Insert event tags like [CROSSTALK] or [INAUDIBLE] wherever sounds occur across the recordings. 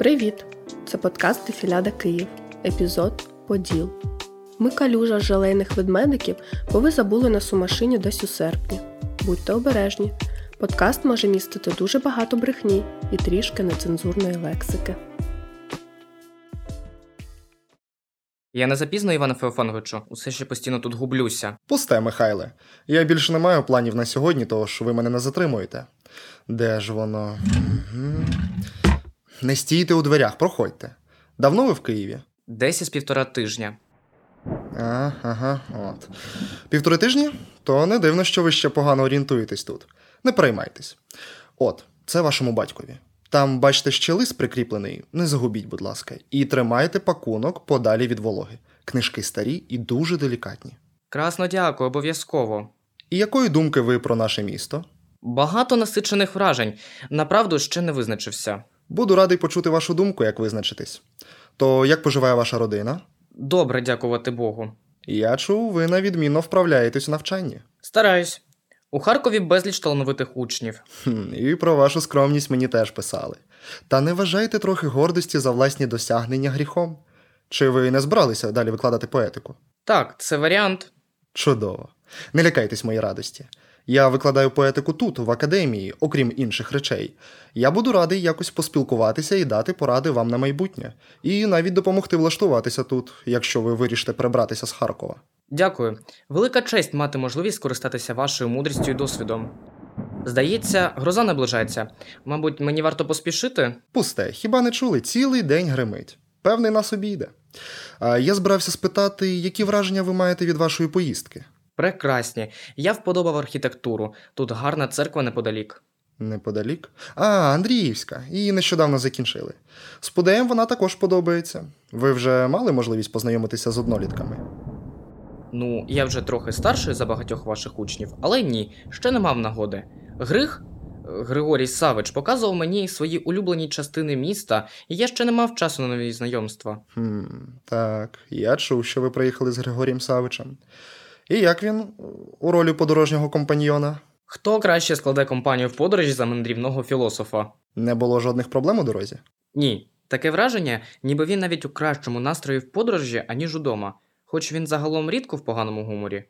Привіт! Це подкаст Дефіляда Київ. Епізод Поділ. Ми калюжа жалейних ведмедиків, бо ви забули нас у машині десь у серпні. Будьте обережні. Подкаст може містити дуже багато брехні і трішки нецензурної лексики. Я не запізно, Іване Феофановичу, усе ще постійно тут гублюся. Пусте, Михайле. Я більше не маю планів на сьогодні, тож ви мене не затримуєте. Де ж воно? Мгм. Не стійте у дверях, проходьте. Давно ви в Києві? Десь із півтора тижня. А, ага, от. Півтори тижні? То не дивно, що ви ще погано орієнтуєтесь тут. Не переймайтесь. От, це вашому батькові. Там, бачите, ще лист прикріплений, не загубіть, будь ласка, і тримайте пакунок подалі від вологи. Книжки старі і дуже делікатні. Красно дякую, обов'язково. І якої думки ви про наше місто? Багато насичених вражень. Направду ще не визначився. Буду радий почути вашу думку, як визначитись. То як поживає ваша родина? Добре, дякувати Богу. Я чув, ви на відмінно вправляєтесь у навчанні. Стараюсь. У Харкові безліч талановитих учнів. Хм, і про вашу скромність мені теж писали. Та не вважайте трохи гордості за власні досягнення гріхом. Чи ви не збиралися далі викладати поетику? Так, це варіант. Чудово. Не лякайтесь моїй радості. Я викладаю поетику тут, в академії, окрім інших речей. Я буду радий якось поспілкуватися і дати поради вам на майбутнє, і навіть допомогти влаштуватися тут, якщо ви вирішите прибратися з Харкова. Дякую. Велика честь мати можливість скористатися вашою мудрістю і досвідом. Здається, гроза наближається. Мабуть, мені варто поспішити? Пусте, хіба не чули? Цілий день гримить. Певний нас обійде. Я збирався спитати, які враження ви маєте від вашої поїздки? Прекрасні. Я вподобав архітектуру. Тут гарна церква неподалік. Неподалік. А, Андріївська, її нещодавно закінчили. З Пудеєм вона також подобається. Ви вже мали можливість познайомитися з однолітками? Ну, я вже трохи старший за багатьох ваших учнів, але ні, ще не мав нагоди. Григ, е, Григорій Савич, показував мені свої улюблені частини міста, і я ще не мав часу на нові знайомства. Хм, так, я чув, що ви приїхали з Григорієм Савичем. І як він у ролі подорожнього компаньйона? Хто краще складе компанію в подорожі за мандрівного філософа? Не було жодних проблем у дорозі? Ні, таке враження, ніби він навіть у кращому настрої в подорожі, аніж удома, хоч він загалом рідко в поганому гуморі.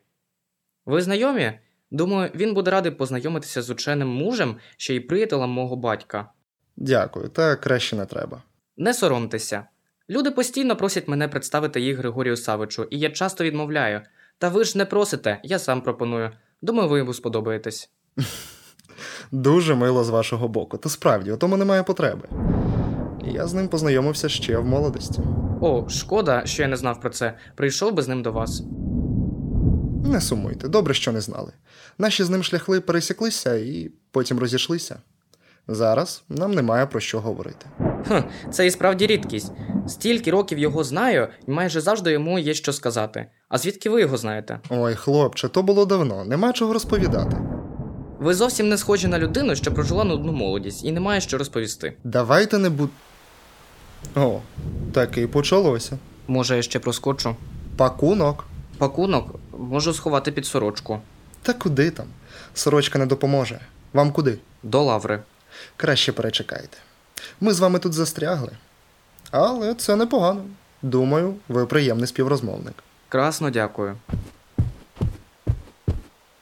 Ви знайомі? Думаю, він буде радий познайомитися з ученим мужем, ще й приятелем мого батька. Дякую, та краще не треба. Не соромтеся. Люди постійно просять мене представити їх Григорію Савичу, і я часто відмовляю. Та ви ж не просите, я сам пропоную. Думаю, ви йому сподобаєтесь. [LAUGHS] Дуже мило з вашого боку. Та справді, у тому немає потреби. Я з ним познайомився ще в молодості. О, шкода, що я не знав про це. Прийшов би з ним до вас. Не сумуйте, добре, що не знали. Наші з ним шляхли пересіклися і потім розійшлися. Зараз нам немає про що говорити. Хм, це і справді рідкість. Стільки років його знаю, і майже завжди йому є що сказати. А звідки ви його знаєте? Ой, хлопче, то було давно, нема чого розповідати. Ви зовсім не схожі на людину, що прожила нудну молодість, і немає що розповісти. Давайте не буд. О, так і почалося. Може, я ще проскочу? Пакунок. Пакунок можу сховати під сорочку. Та куди там? Сорочка не допоможе. Вам куди? До лаври. Краще перечекайте. Ми з вами тут застрягли. Але це непогано. Думаю, ви приємний співрозмовник. Красно дякую.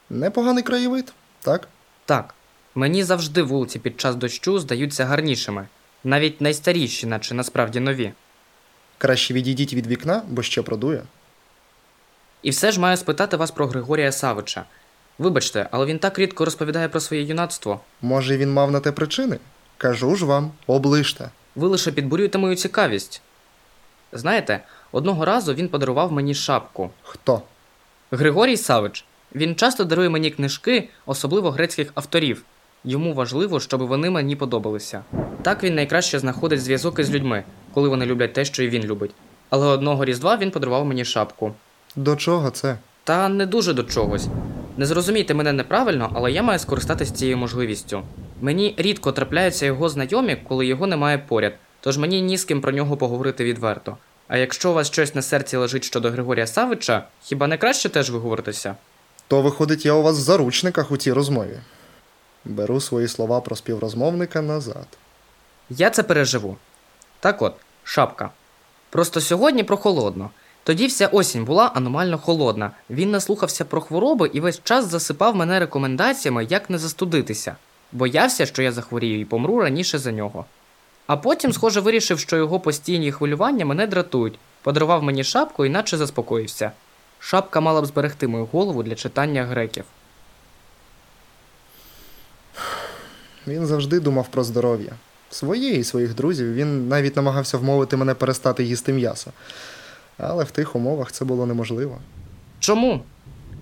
Непоганий краєвид, так? Так, мені завжди вулиці під час дощу здаються гарнішими, навіть найстаріші, наче насправді нові. Краще відійдіть від вікна, бо ще продує. І все ж маю спитати вас про Григорія Савича. Вибачте, але він так рідко розповідає про своє юнацтво. Може, він мав на те причини? Кажу ж вам, оближте. Ви лише підбурюєте мою цікавість. Знаєте, одного разу він подарував мені шапку. Хто? Григорій Савич. Він часто дарує мені книжки, особливо грецьких авторів. Йому важливо, щоб вони мені подобалися. Так він найкраще знаходить зв'язок із людьми, коли вони люблять те, що і він любить. Але одного різдва він подарував мені шапку. До чого це? Та не дуже до чогось. Не зрозумійте мене неправильно, але я маю скористатися цією можливістю. Мені рідко трапляються його знайомі, коли його немає поряд, тож мені ні з ким про нього поговорити відверто. А якщо у вас щось на серці лежить щодо Григорія Савича, хіба не краще теж виговоритися? То виходить, я у вас в заручниках у цій розмові. Беру свої слова про співрозмовника назад. Я це переживу. Так от, шапка. Просто сьогодні прохолодно. Тоді вся осінь була аномально холодна. Він наслухався про хвороби і весь час засипав мене рекомендаціями, як не застудитися. Боявся, що я захворію і помру раніше за нього. А потім, схоже, вирішив, що його постійні хвилювання мене дратують, подарував мені шапку і наче заспокоївся. Шапка мала б зберегти мою голову для читання греків. Він завжди думав про здоров'я. Своє і своїх друзів він навіть намагався вмовити мене перестати їсти м'ясо. Але в тих умовах це було неможливо. Чому?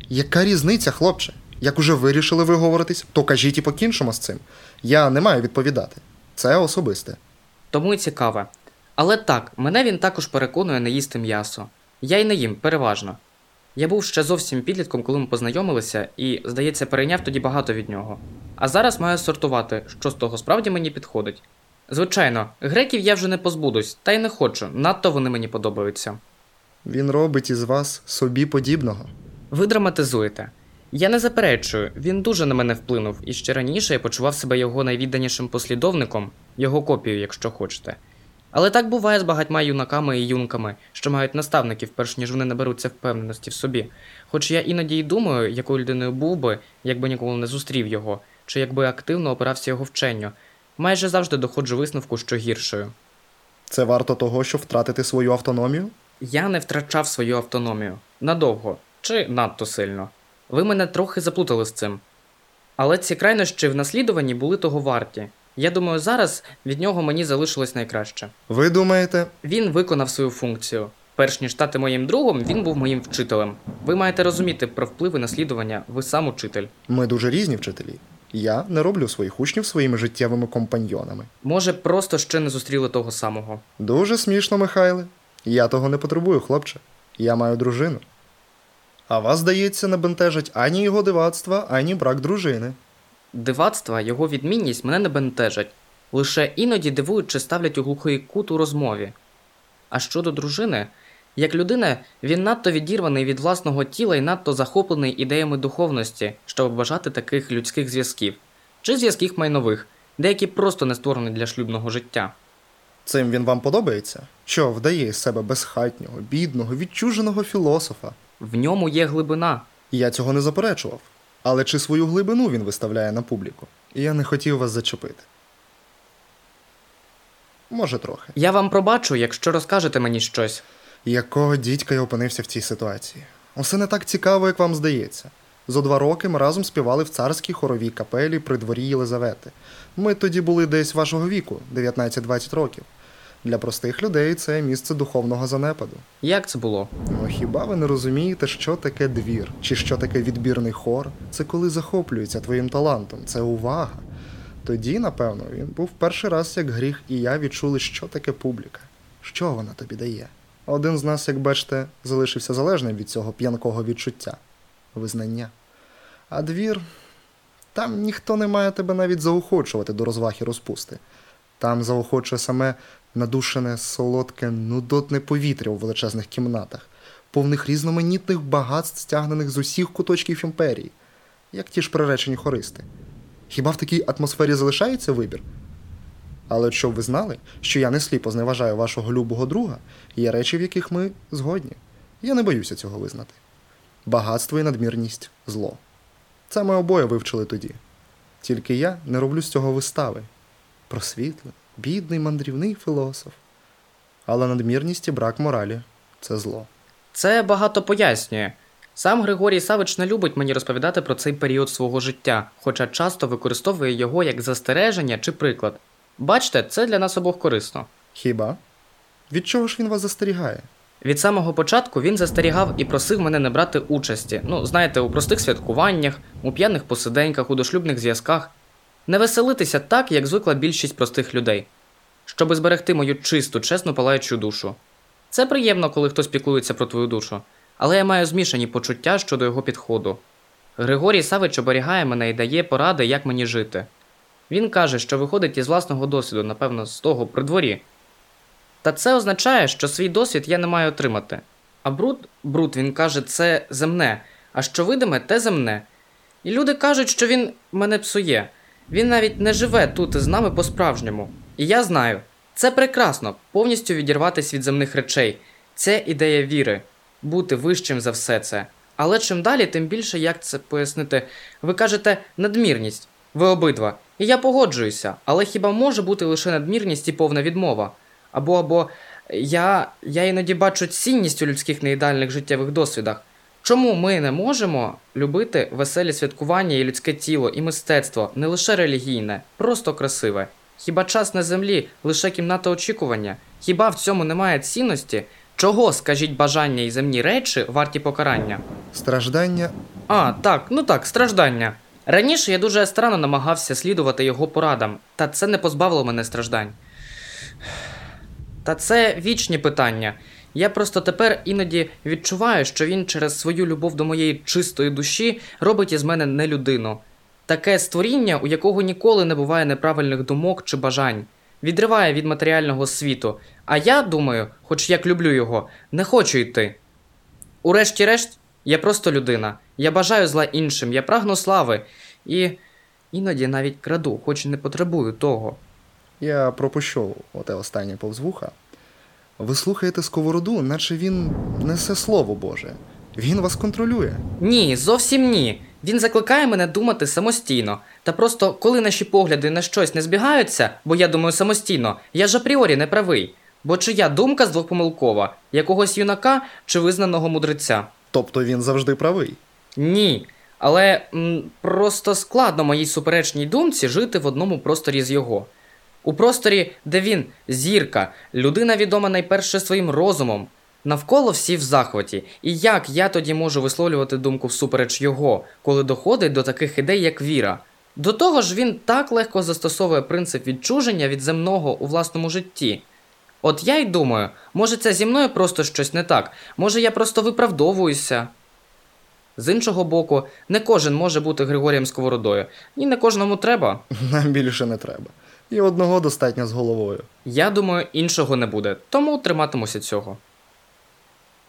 Яка різниця, хлопче? Як уже вирішили виговоритись, то кажіть і покінчимо з цим. Я не маю відповідати. Це особисте. Тому й цікаве. Але так, мене він також переконує не їсти м'ясо. Я й не їм, переважно. Я був ще зовсім підлітком, коли ми познайомилися, і, здається, перейняв тоді багато від нього. А зараз маю сортувати, що з того справді мені підходить. Звичайно, греків я вже не позбудусь, та й не хочу, надто вони мені подобаються. Він робить із вас собі подібного. Ви драматизуєте. Я не заперечую, він дуже на мене вплинув, і ще раніше я почував себе його найвідданішим послідовником, його копією, якщо хочете. Але так буває з багатьма юнаками і юнками, що мають наставників, перш ніж вони наберуться впевненості в собі. Хоч я іноді й думаю, якою людиною був би, якби ніколи не зустрів його, чи якби активно опирався його вченню. Майже завжди доходжу висновку, що гіршою. Це варто того, щоб втратити свою автономію? Я не втрачав свою автономію надовго чи надто сильно. Ви мене трохи заплутали з цим. Але ці крайнощі в наслідуванні були того варті. Я думаю, зараз від нього мені залишилось найкраще. Ви думаєте, Він виконав свою функцію. Перш ніж стати моїм другом, він був моїм вчителем. Ви маєте розуміти про впливи наслідування, ви сам учитель. ми дуже різні вчителі. Я не роблю своїх учнів своїми життєвими компаньйонами. Може, просто ще не зустріли того самого. Дуже смішно, Михайле. Я того не потребую, хлопче. Я маю дружину. А вас, здається, не бентежить ані його дивацтва, ані брак дружини. Дивацтва, його відмінність мене не бентежать. Лише іноді дивують, чи ставлять у глухий кут у розмові. А щодо дружини, як людина, він надто відірваний від власного тіла і надто захоплений ідеями духовності, щоб бажати таких людських зв'язків, чи зв'язків майнових, деякі просто не створені для шлюбного життя. Цим він вам подобається? Що вдає з себе безхатнього, бідного, відчуженого філософа? В ньому є глибина. Я цього не заперечував. Але чи свою глибину він виставляє на публіку? Я не хотів вас зачепити. Може, трохи. Я вам пробачу, якщо розкажете мені щось. Якого дідька я опинився в цій ситуації? Усе не так цікаво, як вам здається. Зо два роки ми разом співали в царській хоровій капелі при дворі Єлизавети. Ми тоді були десь вашого віку, 19-20 років. Для простих людей це місце духовного занепаду. Як це було? Ну хіба ви не розумієте, що таке двір, чи що таке відбірний хор? Це коли захоплюється твоїм талантом, це увага. Тоді, напевно, він був перший раз як гріх, і я відчули, що таке публіка. Що вона тобі дає? Один з нас, як бачите, залишився залежним від цього п'янкого відчуття, визнання. А двір там ніхто не має тебе навіть заохочувати до розваг і розпусти. Там заохочує саме надушене, солодке, нудотне повітря у величезних кімнатах, повних різноманітних багатств, стягнених з усіх куточків імперії, як ті ж приречені хористи. Хіба в такій атмосфері залишається вибір? Але щоб ви знали, що я не сліпо зневажаю вашого любого друга, є речі, в яких ми згодні. Я не боюся цього визнати. Багатство і надмірність зло. Це ми обоє вивчили тоді. Тільки я не роблю з цього вистави. Просвітлений, бідний мандрівний філософ. Але надмірність і брак моралі це зло. Це багато пояснює. Сам Григорій Савич не любить мені розповідати про цей період свого життя, хоча часто використовує його як застереження чи приклад. Бачте, це для нас обох корисно. Хіба? Від чого ж він вас застерігає? Від самого початку він застерігав і просив мене не брати участі. Ну, знаєте, у простих святкуваннях, у п'яних посиденьках, у дошлюбних зв'язках. Не веселитися так, як звикла більшість простих людей, щоби зберегти мою чисту, чесну палаючу душу. Це приємно, коли хтось піклується про твою душу, але я маю змішані почуття щодо його підходу. Григорій Савич оберігає мене і дає поради, як мені жити. Він каже, що виходить із власного досвіду, напевно, з того при дворі. Та це означає, що свій досвід я не маю отримати. А бруд, бруд, він каже, це земне, а що видиме, те земне. І люди кажуть, що він мене псує. Він навіть не живе тут із нами по-справжньому. І я знаю, Це прекрасно, повністю відірватися від земних речей. Це ідея віри, бути вищим за все це. Але чим далі, тим більше як це пояснити. Ви кажете надмірність. Ви обидва. І я погоджуюся, але хіба може бути лише надмірність і повна відмова? Або або я, я іноді бачу цінність у людських неідеальних життєвих досвідах. Чому ми не можемо любити веселі святкування і людське тіло, і мистецтво, не лише релігійне, просто красиве? Хіба час на землі лише кімната очікування? Хіба в цьому немає цінності? Чого, скажіть, бажання і земні речі варті покарання? Страждання А, так, ну так, страждання. Раніше я дуже старанно намагався слідувати його порадам, та це не позбавило мене страждань. Та це вічні питання. Я просто тепер іноді відчуваю, що він через свою любов до моєї чистої душі робить із мене не людину. Таке створіння, у якого ніколи не буває неправильних думок чи бажань, відриває від матеріального світу. А я думаю, хоч як люблю його, не хочу йти. Урешті-решт, я просто людина. Я бажаю зла іншим, я прагну слави. І іноді навіть краду, хоч і не потребую того. Я пропущу оте останнє повз вуха. Ви слухаєте сковороду, наче він несе слово Боже. Він вас контролює. Ні, зовсім ні. Він закликає мене думати самостійно. Та просто коли наші погляди на щось не збігаються, бо я думаю самостійно, я ж апріорі не правий. Бо чия думка з двох помилкова, якогось юнака чи визнаного мудреця? Тобто він завжди правий. Ні. Але м, просто складно моїй суперечній думці жити в одному просторі з його. У просторі, де він зірка, людина відома найперше своїм розумом. Навколо всі в захваті. І як я тоді можу висловлювати думку всупереч його, коли доходить до таких ідей, як віра? До того ж, він так легко застосовує принцип відчуження від земного у власному житті. От я й думаю, може це зі мною просто щось не так, може я просто виправдовуюся. З іншого боку, не кожен може бути Григорієм Сковородою, і не кожному треба. [LAUGHS] Нам більше не треба. І одного достатньо з головою. Я думаю, іншого не буде, тому триматимуся цього.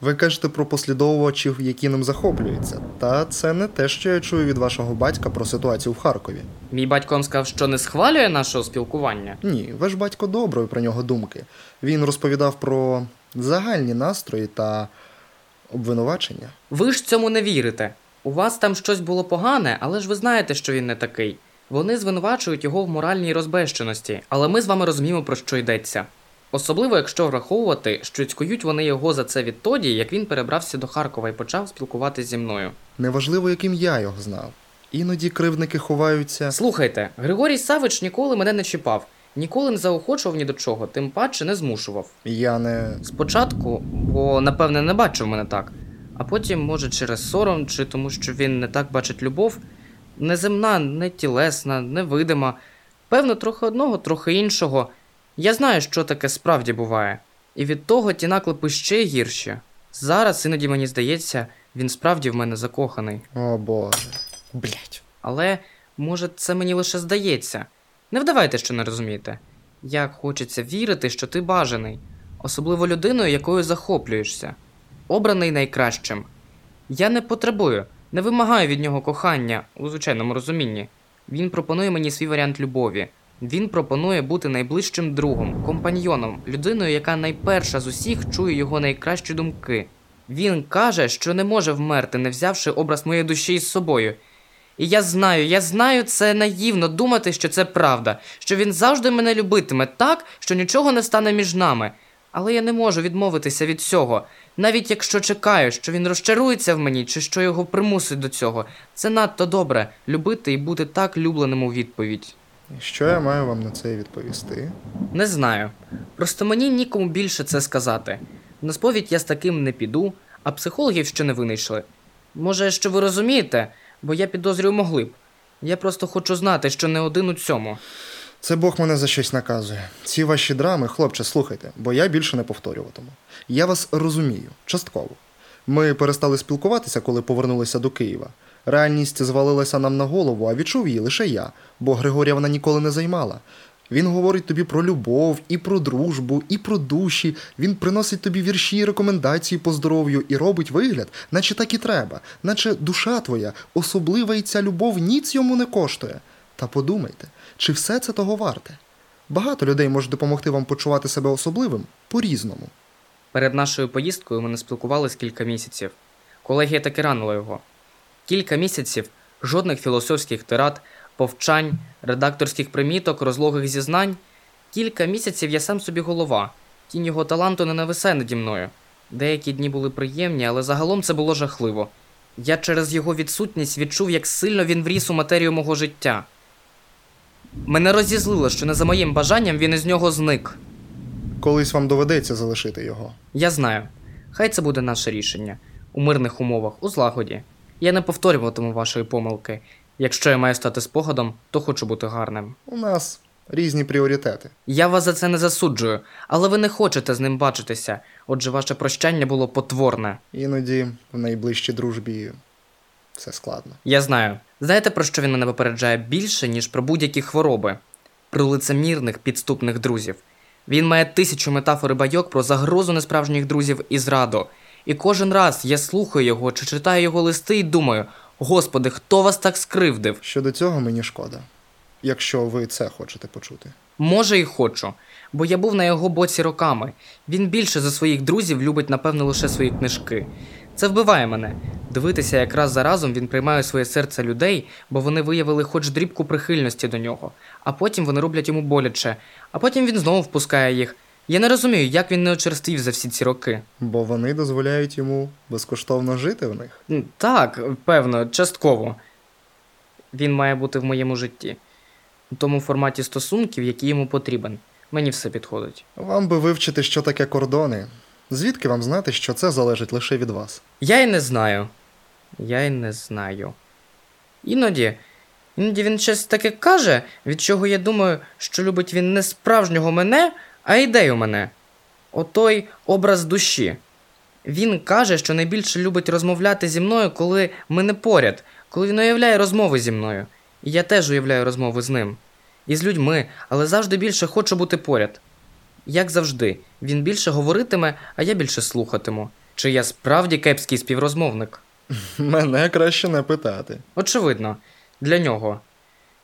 Ви кажете про послідовувачів, які ним захоплюються. Та це не те, що я чую від вашого батька про ситуацію в Харкові. Мій батько вам сказав, що не схвалює нашого спілкування. Ні, ваш батько доброї про нього думки. Він розповідав про загальні настрої та обвинувачення. Ви ж цьому не вірите. У вас там щось було погане, але ж ви знаєте, що він не такий. Вони звинувачують його в моральній розбещеності, але ми з вами розуміємо, про що йдеться. Особливо, якщо враховувати, що цькують вони його за це відтоді, як він перебрався до Харкова і почав спілкуватися зі мною. Неважливо, яким я його знав. Іноді кривдники ховаються. Слухайте, Григорій Савич ніколи мене не чіпав, ніколи не заохочував ні до чого, тим паче не змушував. Я не. Спочатку, бо напевне не бачив мене так, а потім, може, через сором, чи тому, що він не так бачить любов, неземна, не тілесна, невидима, певно, трохи одного, трохи іншого. Я знаю, що таке справді буває, і від того ті наклепи ще гірші. Зараз іноді мені здається, він справді в мене закоханий. О боже. Блять. Але, може, це мені лише здається. Не вдавайте, що не розумієте. Як хочеться вірити, що ти бажаний, особливо людиною, якою захоплюєшся, обраний найкращим. Я не потребую, не вимагаю від нього кохання у звичайному розумінні. Він пропонує мені свій варіант любові. Він пропонує бути найближчим другом, компаньйоном, людиною, яка найперша з усіх чує його найкращі думки. Він каже, що не може вмерти, не взявши образ моєї душі із собою. І я знаю, я знаю, це наївно думати, що це правда, що він завжди мене любитиме так, що нічого не стане між нами. Але я не можу відмовитися від цього, навіть якщо чекаю, що він розчарується в мені, чи що його примусить до цього. Це надто добре любити і бути так любленим у відповідь. Що я маю вам на це відповісти? Не знаю. Просто мені нікому більше це сказати. На сповідь я з таким не піду, а психологів ще не винайшли. Може, що ви розумієте, бо я підозрюю могли б. Я просто хочу знати, що не один у цьому. Це Бог мене за щось наказує. Ці ваші драми, хлопче, слухайте, бо я більше не повторюватиму. Я вас розумію, частково. Ми перестали спілкуватися, коли повернулися до Києва. Реальність звалилася нам на голову, а відчув її лише я, бо Григорія вона ніколи не займала. Він говорить тобі про любов, і про дружбу, і про душі. Він приносить тобі вірші і рекомендації по здоров'ю і робить вигляд, наче так і треба, наче душа твоя, особлива і ця любов ніц йому не коштує. Та подумайте, чи все це того варте? Багато людей можуть допомогти вам почувати себе особливим по-різному. Перед нашою поїздкою ми не спілкувались кілька місяців. Колегія таки ранила його. Кілька місяців жодних філософських тирад, повчань, редакторських приміток, розлогих зізнань. Кілька місяців я сам собі голова. Тінь його таланту не нависає наді мною. Деякі дні були приємні, але загалом це було жахливо. Я через його відсутність відчув, як сильно він вріс у матерію мого життя. Мене розізлило, що не за моїм бажанням він із нього зник. Колись вам доведеться залишити його. Я знаю. Хай це буде наше рішення. У мирних умовах, у злагоді. Я не повторюватиму вашої помилки. Якщо я маю стати спогадом, то хочу бути гарним. У нас різні пріоритети. Я вас за це не засуджую, але ви не хочете з ним бачитися. Отже, ваше прощання було потворне. Іноді в найближчій дружбі все складно. Я знаю. Знаєте, про що він мене попереджає більше, ніж про будь-які хвороби? Про лицемірних підступних друзів. Він має тисячу метафор і байок про загрозу несправжніх друзів і зраду. І кожен раз я слухаю його чи читаю його листи і думаю: Господи, хто вас так скривдив? Щодо цього мені шкода, якщо ви це хочете почути. Може, і хочу, бо я був на його боці роками. Він більше за своїх друзів любить, напевно, лише свої книжки. Це вбиває мене. Дивитися, як раз за разом він приймає своє серце людей, бо вони виявили хоч дрібку прихильності до нього, а потім вони роблять йому боляче, а потім він знову впускає їх. Я не розумію, як він не очерствів за всі ці роки. Бо вони дозволяють йому безкоштовно жити в них. Так, певно, частково. Він має бути в моєму житті. У тому форматі стосунків, який йому потрібен. Мені все підходить. Вам би вивчити, що таке кордони. Звідки вам знати, що це залежить лише від вас? Я й не знаю. Я й не знаю. Іноді. Іноді він щось таке каже, від чого я думаю, що любить він не справжнього мене, а ідею мене. Отой образ душі. Він каже, що найбільше любить розмовляти зі мною, коли ми не поряд, коли він уявляє розмови зі мною. І я теж уявляю розмови з ним. І з людьми, але завжди більше хочу бути поряд. Як завжди, він більше говоритиме, а я більше слухатиму. Чи я справді кепський співрозмовник? [LAUGHS] Мене краще не питати. Очевидно, для нього.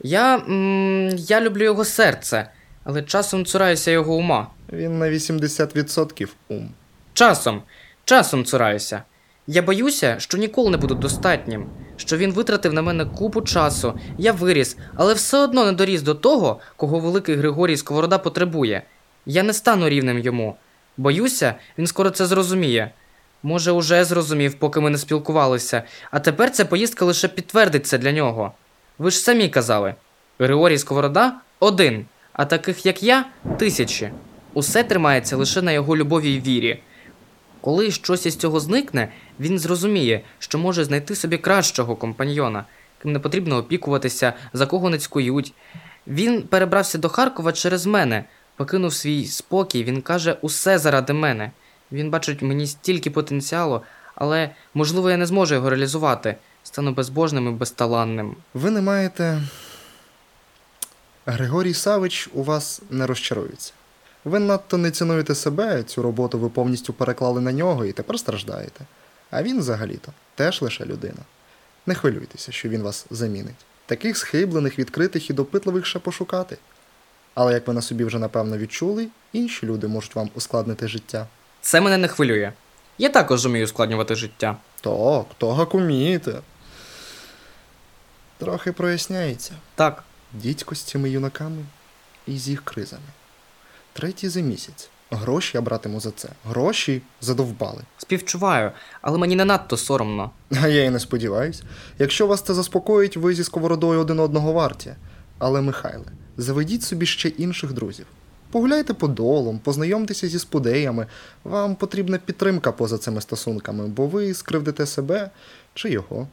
Я. М- я люблю його серце, але часом цураюся його ума. Він на 80% ум. Часом, часом цураюся. Я боюся, що ніколи не буду достатнім, що він витратив на мене купу часу, я виріс, але все одно не доріс до того, кого великий Григорій Сковорода потребує. Я не стану рівним йому. Боюся, він скоро це зрозуміє. Може, уже зрозумів, поки ми не спілкувалися, а тепер ця поїздка лише підтвердить це для нього. Ви ж самі казали: Григорій Сковорода один, а таких, як я, тисячі. Усе тримається лише на його любові й вірі. Коли щось із цього зникне, він зрозуміє, що може знайти собі кращого компаньйона, ким не потрібно опікуватися, за кого не цькують. Він перебрався до Харкова через мене, покинув свій спокій, він каже усе заради мене. Він бачить мені стільки потенціалу, але, можливо, я не зможу його реалізувати. Стану безбожним і безталанним. Ви не маєте. Григорій Савич у вас не розчарується. Ви надто не цінуєте себе, цю роботу ви повністю переклали на нього і тепер страждаєте. А він взагалі-то теж лише людина. Не хвилюйтеся, що він вас замінить. Таких схиблених, відкритих і допитливих ще пошукати. Але як ви на собі вже напевно відчули, інші люди можуть вам ускладнити життя. Це мене не хвилює. Я також вмію ускладнювати життя. Так, так умієте. Трохи проясняється. Так, Дідько з цими юнаками і з їх кризами. Третій за місяць. Гроші я братиму за це. Гроші задовбали. співчуваю, але мені не надто соромно. А [LAUGHS] я і не сподіваюсь. Якщо вас це заспокоїть, ви зі сковородою один одного варті. Але, Михайле, заведіть собі ще інших друзів. Погуляйте по долам, познайомтеся зі спудеями. Вам потрібна підтримка поза цими стосунками, бо ви скривдите себе чи його.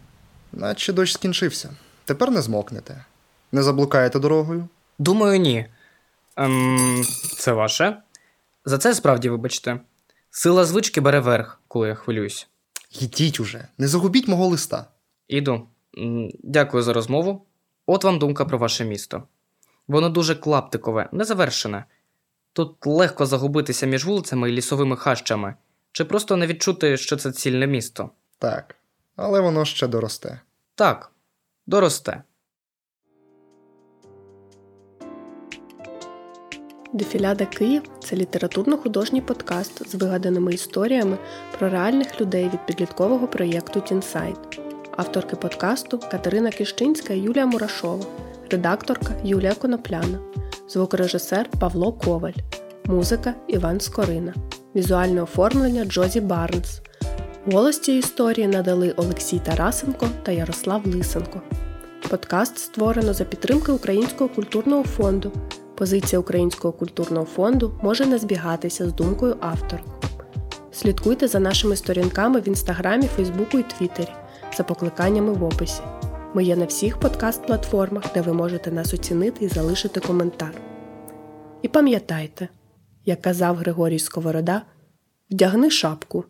Наче дощ скінчився. Тепер не змокнете. Не заблукаєте дорогою? Думаю, ні. Ем, це ваше? За це справді вибачте. Сила звички бере верх, коли я хвилююсь. Йдіть уже, не загубіть мого листа. Іду. Дякую за розмову. От вам думка про ваше місто. Воно дуже клаптикове, незавершене. Тут легко загубитися між вулицями і лісовими хащами, чи просто не відчути, що це цільне місто. Так, але воно ще доросте. Так, доросте. Дефіляда Київ це літературно-художній подкаст з вигаданими історіями про реальних людей від підліткового проєкту Тінсайт. Авторки подкасту Катерина Кіщинська і Юлія Мурашова, редакторка Юлія Конопляна, звукорежисер Павло Коваль, музика Іван Скорина, візуальне оформлення Джозі Барнс. Голос цієї історії надали Олексій Тарасенко та Ярослав Лисенко. Подкаст створено за підтримки Українського культурного фонду. Позиція Українського культурного фонду може не збігатися з думкою автора. Слідкуйте за нашими сторінками в інстаграмі, Фейсбуку і Твіттері за покликаннями в описі. Ми є на всіх подкаст-платформах, де ви можете нас оцінити і залишити коментар. І пам'ятайте, як казав Григорій Сковорода, вдягни шапку.